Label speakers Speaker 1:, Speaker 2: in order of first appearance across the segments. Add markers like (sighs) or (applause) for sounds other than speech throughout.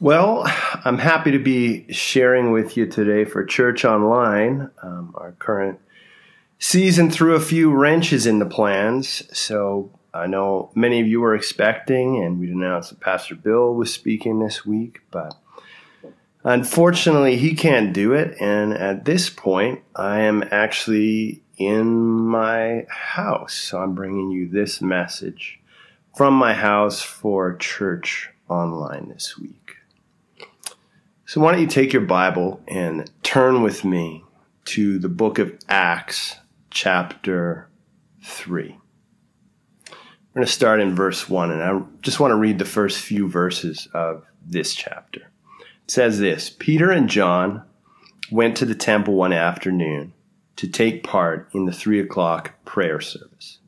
Speaker 1: Well, I'm happy to be sharing with you today for Church Online. Um, our current season threw a few wrenches in the plans. So I know many of you were expecting, and we'd announced that Pastor Bill was speaking this week, but unfortunately, he can't do it. And at this point, I am actually in my house. So I'm bringing you this message from my house for Church Online this week. So, why don't you take your Bible and turn with me to the book of Acts, chapter 3. We're going to start in verse 1, and I just want to read the first few verses of this chapter. It says this Peter and John went to the temple one afternoon to take part in the three o'clock prayer service.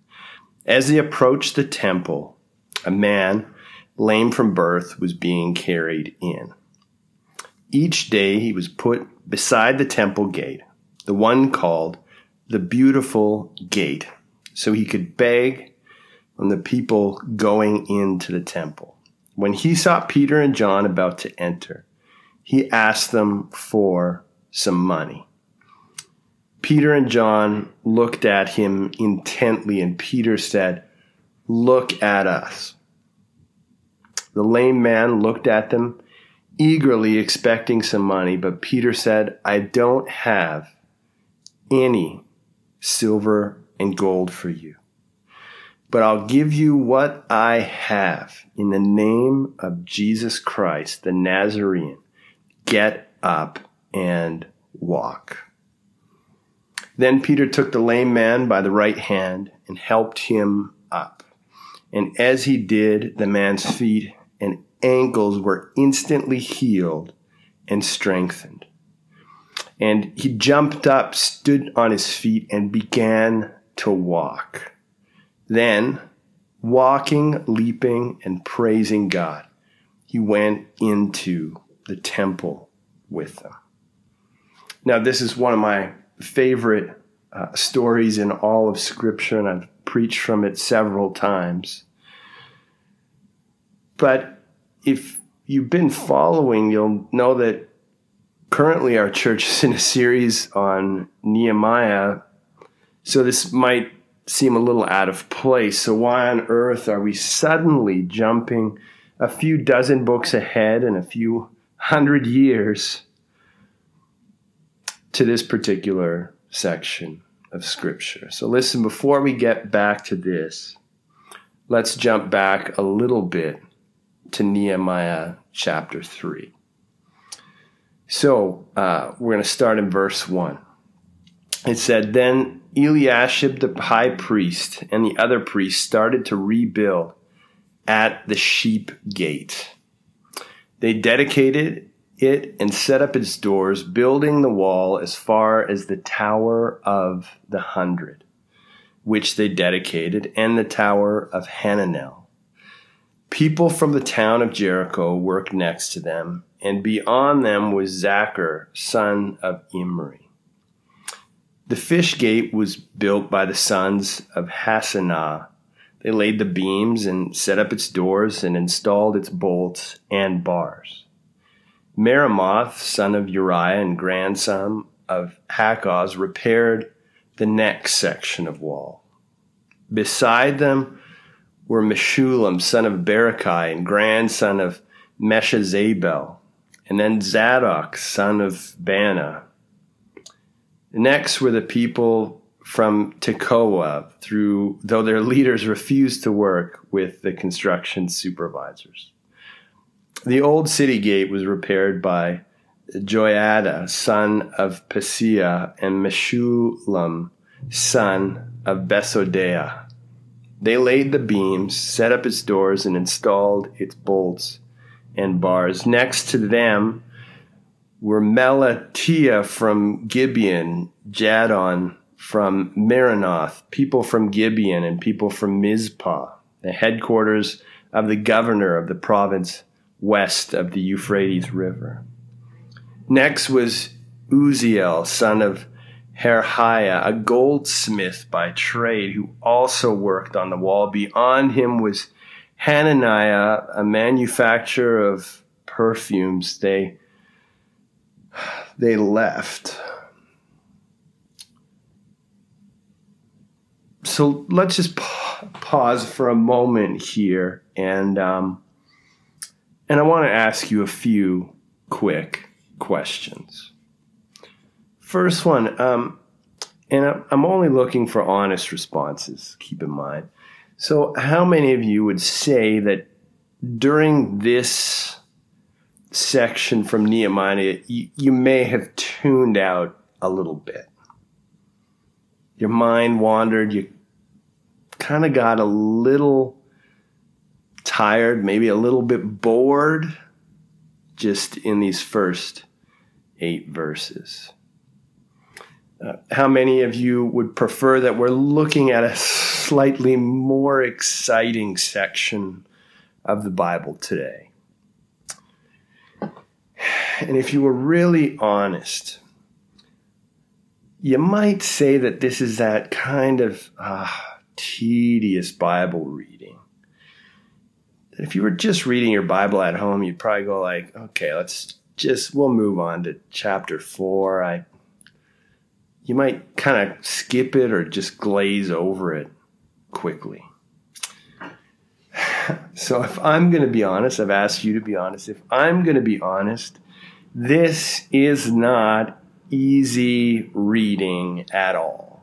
Speaker 1: As they approached the temple, a man, lame from birth, was being carried in. Each day he was put beside the temple gate, the one called the Beautiful Gate, so he could beg from the people going into the temple. When he saw Peter and John about to enter, he asked them for some money. Peter and John looked at him intently, and Peter said, Look at us. The lame man looked at them eagerly expecting some money, but Peter said, I don't have any silver and gold for you. But I'll give you what I have in the name of Jesus Christ, the Nazarene. Get up and walk. Then Peter took the lame man by the right hand and helped him up. And as he did, the man's feet and ankles were instantly healed and strengthened. And he jumped up, stood on his feet, and began to walk. Then, walking, leaping, and praising God, he went into the temple with them. Now, this is one of my favorite uh, stories in all of Scripture, and I've preached from it several times. But if you've been following, you'll know that currently our church is in a series on Nehemiah. So this might seem a little out of place. So, why on earth are we suddenly jumping a few dozen books ahead and a few hundred years to this particular section of Scripture? So, listen, before we get back to this, let's jump back a little bit to Nehemiah chapter 3. So uh, we're going to start in verse 1. It said, Then Eliashib the high priest and the other priests started to rebuild at the sheep gate. They dedicated it and set up its doors, building the wall as far as the Tower of the Hundred, which they dedicated, and the Tower of Hananel People from the town of Jericho worked next to them, and beyond them was Zaccur, son of Imri. The fish gate was built by the sons of Hassenaah. They laid the beams and set up its doors and installed its bolts and bars. Meremoth, son of Uriah and grandson of Hakkoz, repaired the next section of wall. Beside them were Meshullam, son of Berechiah, and grandson of Meshezabel, and then Zadok, son of Baana. Next were the people from Tekoa, through though their leaders refused to work with the construction supervisors. The old city gate was repaired by Joiada, son of Paseah, and Meshullam, son of Besodeiah. They laid the beams, set up its doors, and installed its bolts and bars. Next to them were Melatiah from Gibeon, Jadon from Meronoth, people from Gibeon, and people from Mizpah, the headquarters of the governor of the province west of the Euphrates River. Next was Uzziel, son of Harhaiah, a goldsmith by trade, who also worked on the wall. Beyond him was Hananiah, a manufacturer of perfumes, they they left. So let's just pa- pause for a moment here, and um, and I want to ask you a few quick questions. First one, um, and I'm only looking for honest responses. Keep in mind. So, how many of you would say that during this section from Nehemiah, you, you may have tuned out a little bit? Your mind wandered, you kind of got a little tired, maybe a little bit bored just in these first eight verses. Uh, how many of you would prefer that we're looking at a slightly more exciting section of the Bible today? And if you were really honest, you might say that this is that kind of uh, tedious Bible reading. That if you were just reading your Bible at home, you'd probably go like, okay, let's just we'll move on to chapter four. I you might kind of skip it or just glaze over it quickly. (sighs) So if I'm going to be honest, I've asked you to be honest. If I'm going to be honest, this is not easy reading at all.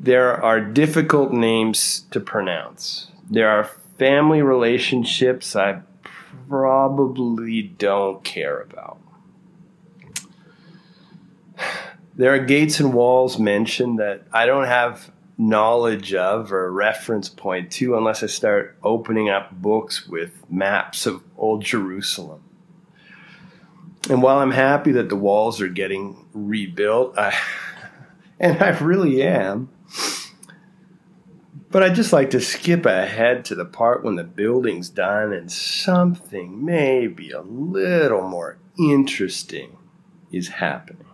Speaker 1: There are difficult names to pronounce. There are family relationships I probably don't care about. There are gates and walls mentioned that I don't have knowledge of or reference point to unless I start opening up books with maps of old Jerusalem. And while I'm happy that the walls are getting rebuilt, I, (laughs) and I really am, but I'd just like to skip ahead to the part when the building's done and something maybe a little more interesting is happening.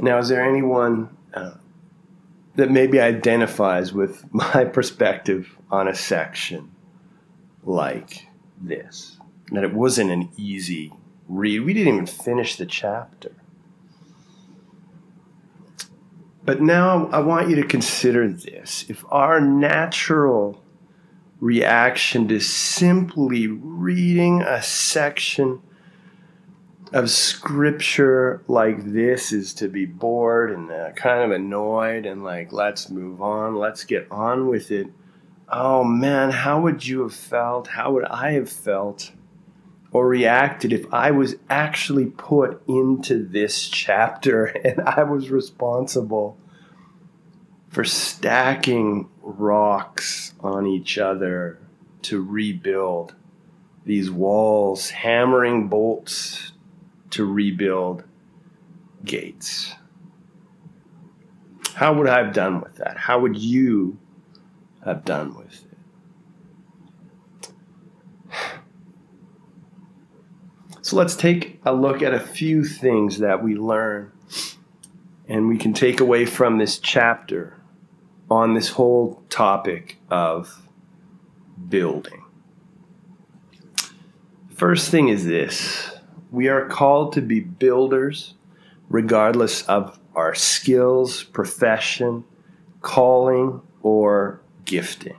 Speaker 1: Now, is there anyone uh, that maybe identifies with (laughs) my perspective on a section like this? That it wasn't an easy read. We didn't even finish the chapter. But now I want you to consider this. If our natural reaction to simply reading a section of scripture like this is to be bored and uh, kind of annoyed and like, let's move on, let's get on with it. Oh man, how would you have felt? How would I have felt or reacted if I was actually put into this chapter (laughs) and I was responsible for stacking rocks on each other to rebuild these walls, hammering bolts to rebuild gates. How would I have done with that? How would you have done with it? So let's take a look at a few things that we learn and we can take away from this chapter on this whole topic of building. First thing is this we are called to be builders regardless of our skills, profession, calling, or gifting.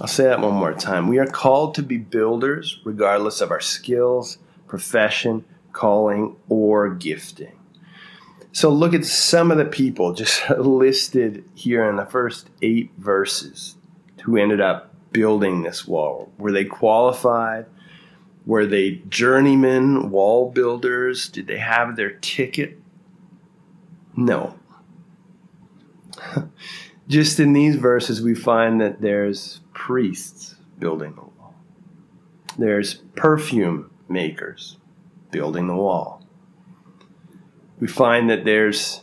Speaker 1: I'll say that one more time. We are called to be builders regardless of our skills, profession, calling, or gifting. So look at some of the people just (laughs) listed here in the first eight verses who ended up building this wall. Were they qualified? Were they journeymen, wall builders? Did they have their ticket? No. (laughs) just in these verses, we find that there's priests building the wall. There's perfume makers building the wall. We find that there's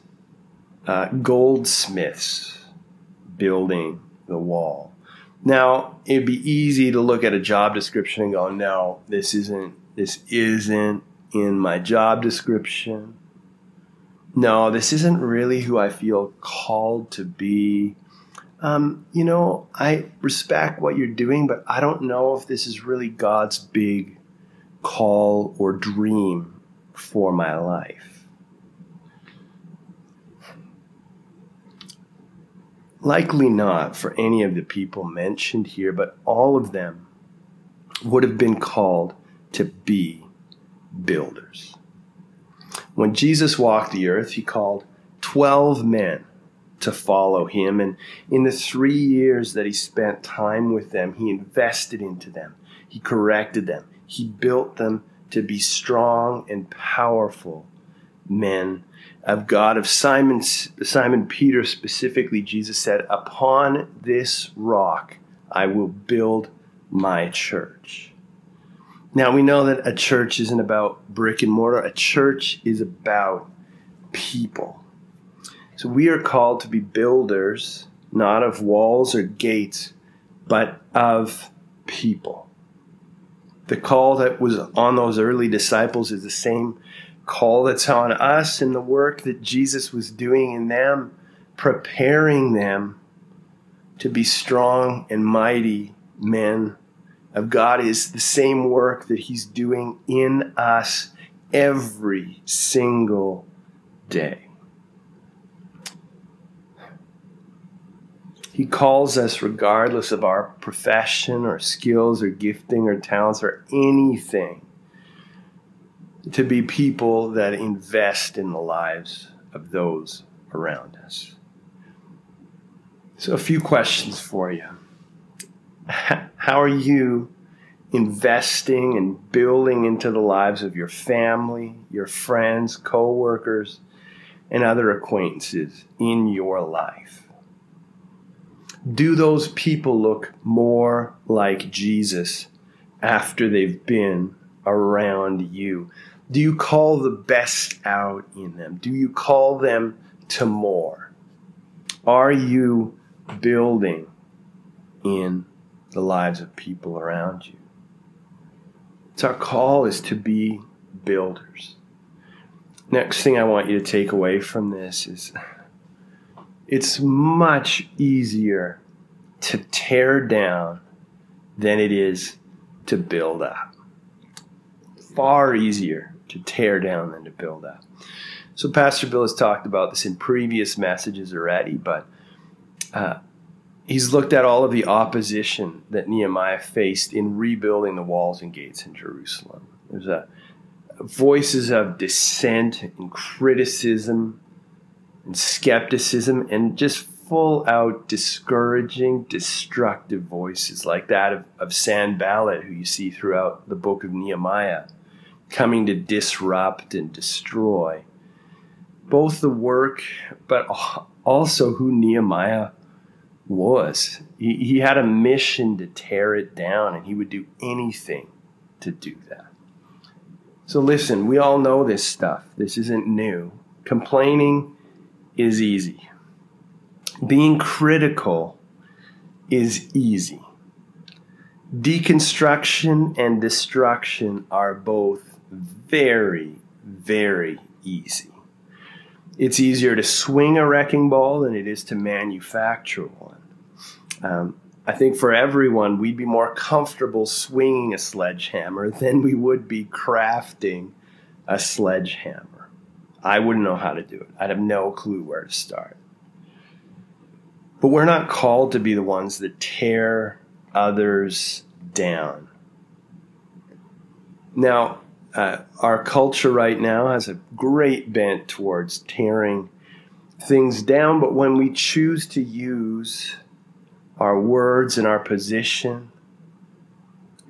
Speaker 1: uh, goldsmiths building the wall. Now, it'd be easy to look at a job description and go, "No, this isn't. This isn't in my job description. No, this isn't really who I feel called to be. um, you know, I respect what you're doing, but I don't know if this is really God's big call or dream for my life. Likely not for any of the people mentioned here, but all of them would have been called to be builders. When Jesus walked the earth, he called 12 men to follow him. And in the three years that he spent time with them, he invested into them, he corrected them, he built them to be strong and powerful men of God. Of Simon, Simon Peter specifically, Jesus said, Upon this rock I will build my church. Now we know that a church isn't about brick and mortar, a church is about people. So we are called to be builders, not of walls or gates, but of people. The call that was on those early disciples is the same call that's on us in the work that Jesus was doing in them, preparing them to be strong and mighty men of God is the same work that He's doing in us every single day. He calls us, regardless of our profession or skills or gifting or talents or anything, to be people that invest in the lives of those around us. So, a few questions for you. (laughs) How are you investing and building into the lives of your family, your friends, co workers, and other acquaintances in your life? Do those people look more like Jesus after they've been around you? Do you call the best out in them? Do you call them to more? Are you building in the lives of people around you? So, our call is to be builders. Next thing I want you to take away from this is (laughs) it's much easier to tear down than it is to build up. Far easier to tear down than to build up. So, Pastor Bill has talked about this in previous messages already, but uh, he's looked at all of the opposition that Nehemiah faced in rebuilding the walls and gates in Jerusalem. There's a voices of dissent and criticism and skepticism and just full out discouraging, destructive voices like that of, of Sanballat, who you see throughout the book of Nehemiah, coming to disrupt and destroy both the work, but also who Nehemiah was. He, he had a mission to tear it down, and he would do anything to do that. So, listen, we all know this stuff. This isn't new. Complaining is easy, being critical is easy. Deconstruction and destruction are both very, very easy. It's easier to swing a wrecking ball than it is to manufacture one. Um, I think for everyone, we'd be more comfortable swinging a sledgehammer than we would be crafting a sledgehammer. I wouldn't know how to do it. I'd have no clue where to start. But we're not called to be the ones that tear others down. Now, uh, our culture right now has a great bent towards tearing things down, but when we choose to use our words and our position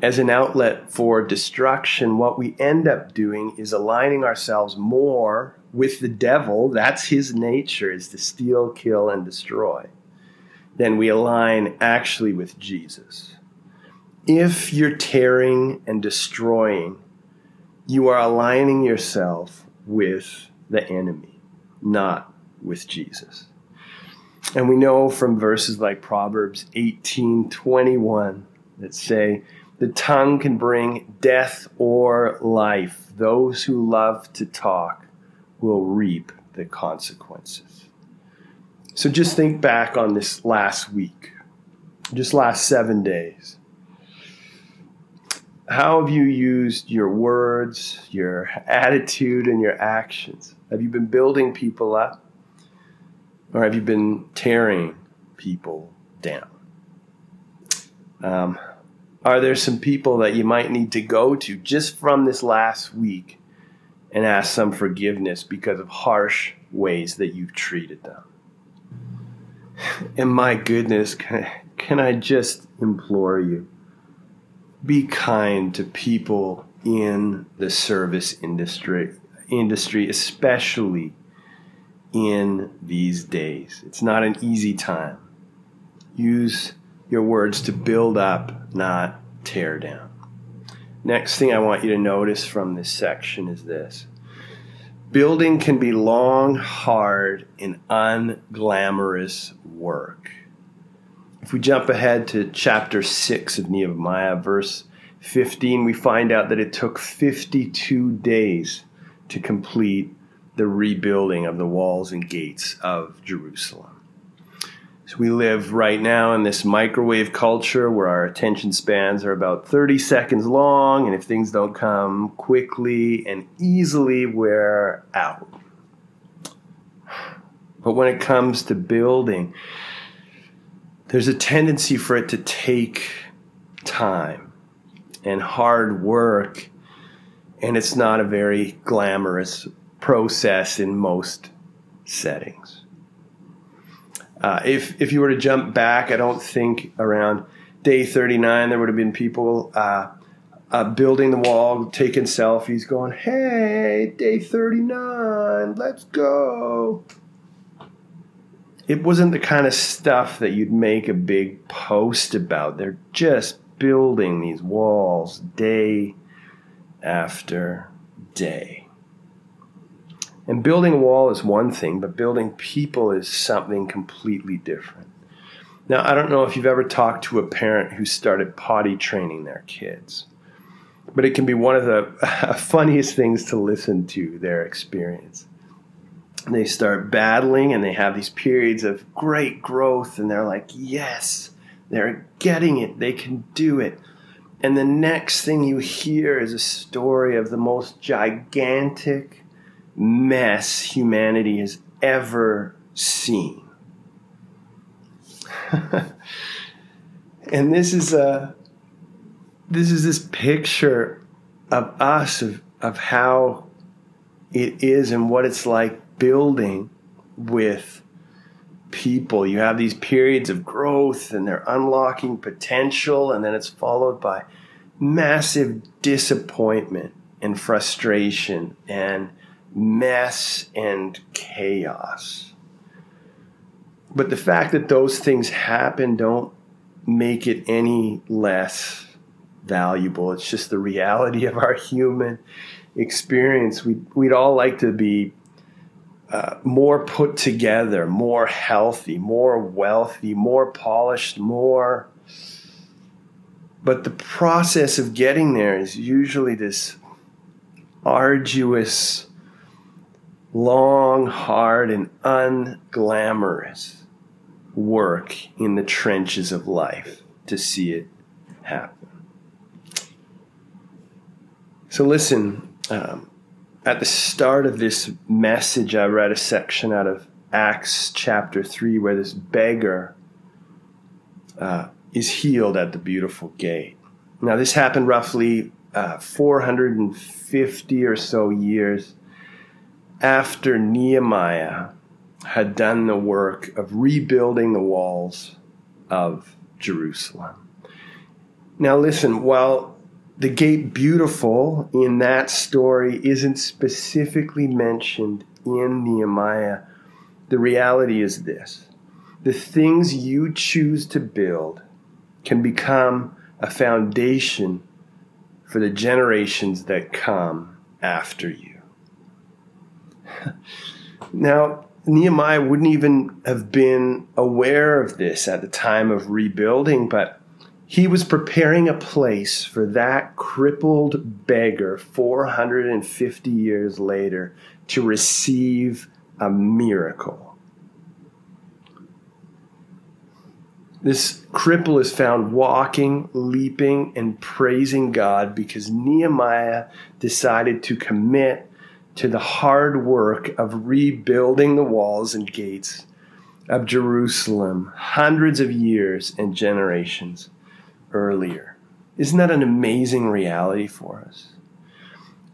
Speaker 1: as an outlet for destruction, what we end up doing is aligning ourselves more with the devil. That's his nature, is to steal, kill, and destroy. Then we align actually with Jesus. If you're tearing and destroying, you are aligning yourself with the enemy, not with Jesus. And we know from verses like Proverbs 18 21 that say, The tongue can bring death or life. Those who love to talk will reap the consequences. So just think back on this last week, just last seven days. How have you used your words, your attitude, and your actions? Have you been building people up? Or have you been tearing people down? Um, are there some people that you might need to go to just from this last week and ask some forgiveness because of harsh ways that you've treated them? And my goodness, can, can I just implore you? Be kind to people in the service industry, industry, especially in these days. It's not an easy time. Use your words to build up, not tear down. Next thing I want you to notice from this section is this Building can be long, hard, and unglamorous work. If we jump ahead to chapter 6 of Nehemiah, verse 15, we find out that it took 52 days to complete the rebuilding of the walls and gates of Jerusalem. So we live right now in this microwave culture where our attention spans are about 30 seconds long, and if things don't come quickly and easily, we're out. But when it comes to building, there's a tendency for it to take time and hard work, and it's not a very glamorous process in most settings. Uh, if if you were to jump back, I don't think around day 39 there would have been people uh, uh, building the wall, taking selfies, going, "Hey, day 39, let's go." It wasn't the kind of stuff that you'd make a big post about. They're just building these walls day after day. And building a wall is one thing, but building people is something completely different. Now, I don't know if you've ever talked to a parent who started potty training their kids, but it can be one of the (laughs) funniest things to listen to their experience. They start battling and they have these periods of great growth, and they're like, yes, they're getting it, they can do it. And the next thing you hear is a story of the most gigantic, mess humanity has ever seen. (laughs) and this is a this is this picture of us of, of how it is and what it's like building with people. You have these periods of growth and they're unlocking potential, and then it's followed by massive disappointment and frustration and mess and chaos. But the fact that those things happen don't make it any less valuable. It's just the reality of our human experience. We'd, we'd all like to be uh, more put together, more healthy, more wealthy, more polished, more. But the process of getting there is usually this arduous long, hard, and unglamorous work in the trenches of life to see it happen. So, listen, um, at the start of this message, I read a section out of Acts chapter 3 where this beggar uh, is healed at the beautiful gate. Now, this happened roughly uh, 450 or so years after Nehemiah had done the work of rebuilding the walls of Jerusalem. Now, listen, while the gate beautiful in that story isn't specifically mentioned in Nehemiah, the reality is this the things you choose to build can become a foundation for the generations that come after you. (laughs) now, Nehemiah wouldn't even have been aware of this at the time of rebuilding, but he was preparing a place for that crippled beggar 450 years later to receive a miracle. This cripple is found walking, leaping, and praising God because Nehemiah decided to commit to the hard work of rebuilding the walls and gates of Jerusalem hundreds of years and generations earlier. Isn't that an amazing reality for us?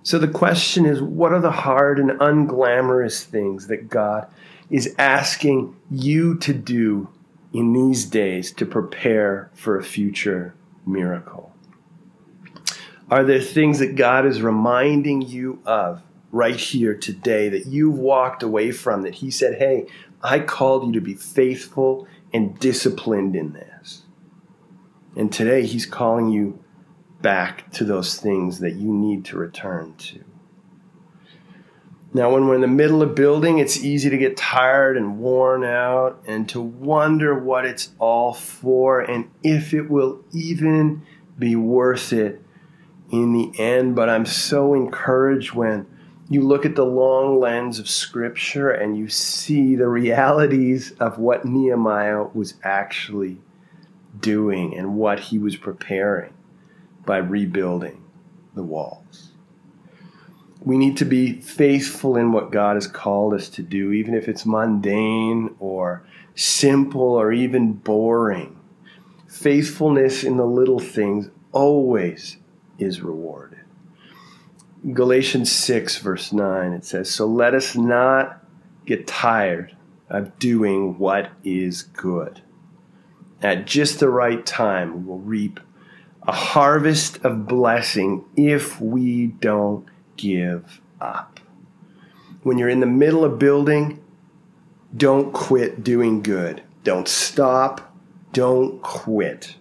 Speaker 1: So the question is what are the hard and unglamorous things that God is asking you to do in these days to prepare for a future miracle? Are there things that God is reminding you of right here today that you've walked away from that He said, Hey, I called you to be faithful and disciplined in this? And today He's calling you back to those things that you need to return to. Now, when we're in the middle of building, it's easy to get tired and worn out and to wonder what it's all for and if it will even be worth it in the end. But I'm so encouraged when you look at the long lens of Scripture and you see the realities of what Nehemiah was actually doing and what he was preparing by rebuilding the walls we need to be faithful in what God has called us to do, even if it's mundane or simple or even boring. Faithfulness in the little things always is rewarded. Galatians 6, verse 9, it says, So let us not get tired of doing what is good. At just the right time, we will reap a harvest of blessing if we don't give up. When you're in the middle of building, don't quit doing good. Don't stop. Don't quit.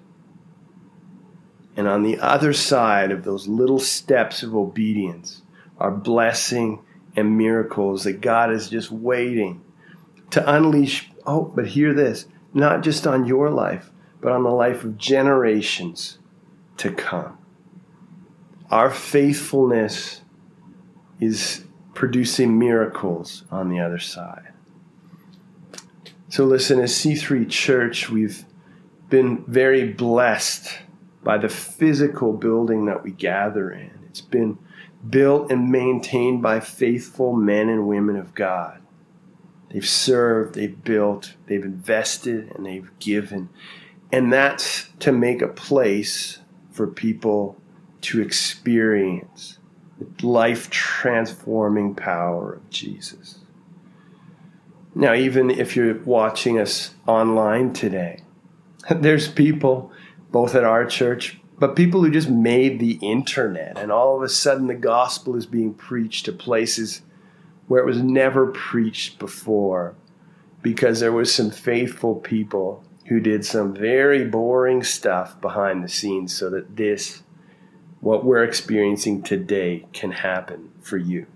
Speaker 1: And on the other side of those little steps of obedience are blessing and miracles that God is just waiting to unleash. Oh, but hear this not just on your life, but on the life of generations to come. Our faithfulness is producing miracles on the other side. So, listen, as C3 Church, we've been very blessed by the physical building that we gather in. It's been built and maintained by faithful men and women of God. They've served, they've built, they've invested, and they've given. And that's to make a place for people to experience the life transforming power of Jesus. Now, even if you're watching us online today, (laughs) there's people, both at our church, but people who just made the internet, and all of a sudden the gospel is being preached to places where it was never preached before because there was some faithful people who did some very boring stuff behind the scenes so that this what we're experiencing today can happen for you.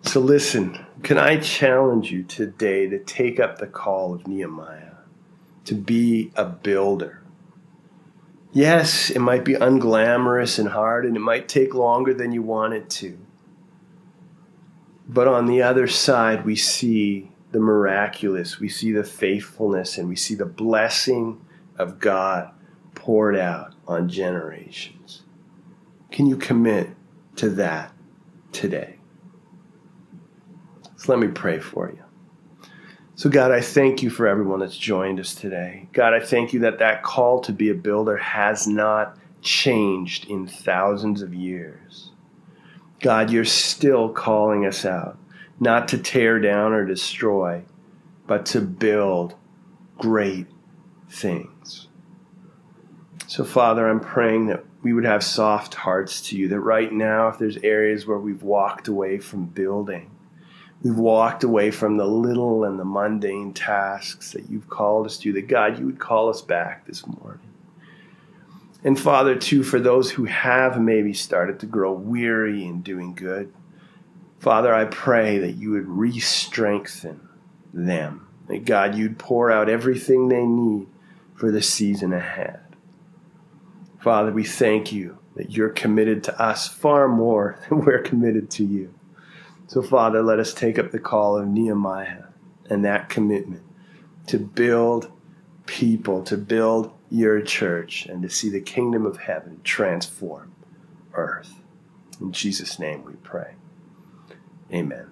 Speaker 1: So, listen, can I challenge you today to take up the call of Nehemiah, to be a builder? Yes, it might be unglamorous and hard, and it might take longer than you want it to. But on the other side, we see the miraculous, we see the faithfulness, and we see the blessing of God poured out on generations. Can you commit to that today? So let me pray for you. So, God, I thank you for everyone that's joined us today. God, I thank you that that call to be a builder has not changed in thousands of years. God, you're still calling us out, not to tear down or destroy, but to build great things. So, Father, I'm praying that we would have soft hearts to you, that right now, if there's areas where we've walked away from building, we've walked away from the little and the mundane tasks that you've called us to, that God, you would call us back this morning. And Father, too, for those who have maybe started to grow weary in doing good, Father, I pray that you would re strengthen them. That God, you'd pour out everything they need for the season ahead. Father, we thank you that you're committed to us far more (laughs) than we're committed to you. So, Father, let us take up the call of Nehemiah and that commitment to build people, to build your church, and to see the kingdom of heaven transform earth. In Jesus' name we pray. Amen.